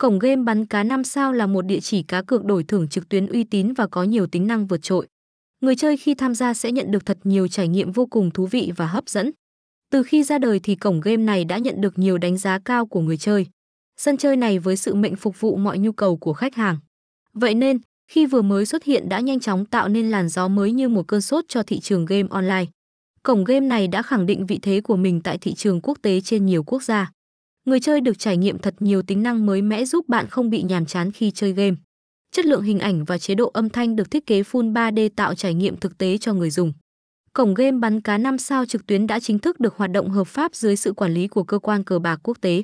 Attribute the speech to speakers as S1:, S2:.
S1: Cổng game bắn cá 5 sao là một địa chỉ cá cược đổi thưởng trực tuyến uy tín và có nhiều tính năng vượt trội. Người chơi khi tham gia sẽ nhận được thật nhiều trải nghiệm vô cùng thú vị và hấp dẫn. Từ khi ra đời thì cổng game này đã nhận được nhiều đánh giá cao của người chơi. Sân chơi này với sự mệnh phục vụ mọi nhu cầu của khách hàng. Vậy nên, khi vừa mới xuất hiện đã nhanh chóng tạo nên làn gió mới như một cơn sốt cho thị trường game online. Cổng game này đã khẳng định vị thế của mình tại thị trường quốc tế trên nhiều quốc gia. Người chơi được trải nghiệm thật nhiều tính năng mới mẽ giúp bạn không bị nhàm chán khi chơi game. Chất lượng hình ảnh và chế độ âm thanh được thiết kế full 3D tạo trải nghiệm thực tế cho người dùng. Cổng game bắn cá 5 sao trực tuyến đã chính thức được hoạt động hợp pháp dưới sự quản lý của cơ quan cờ bạc quốc tế.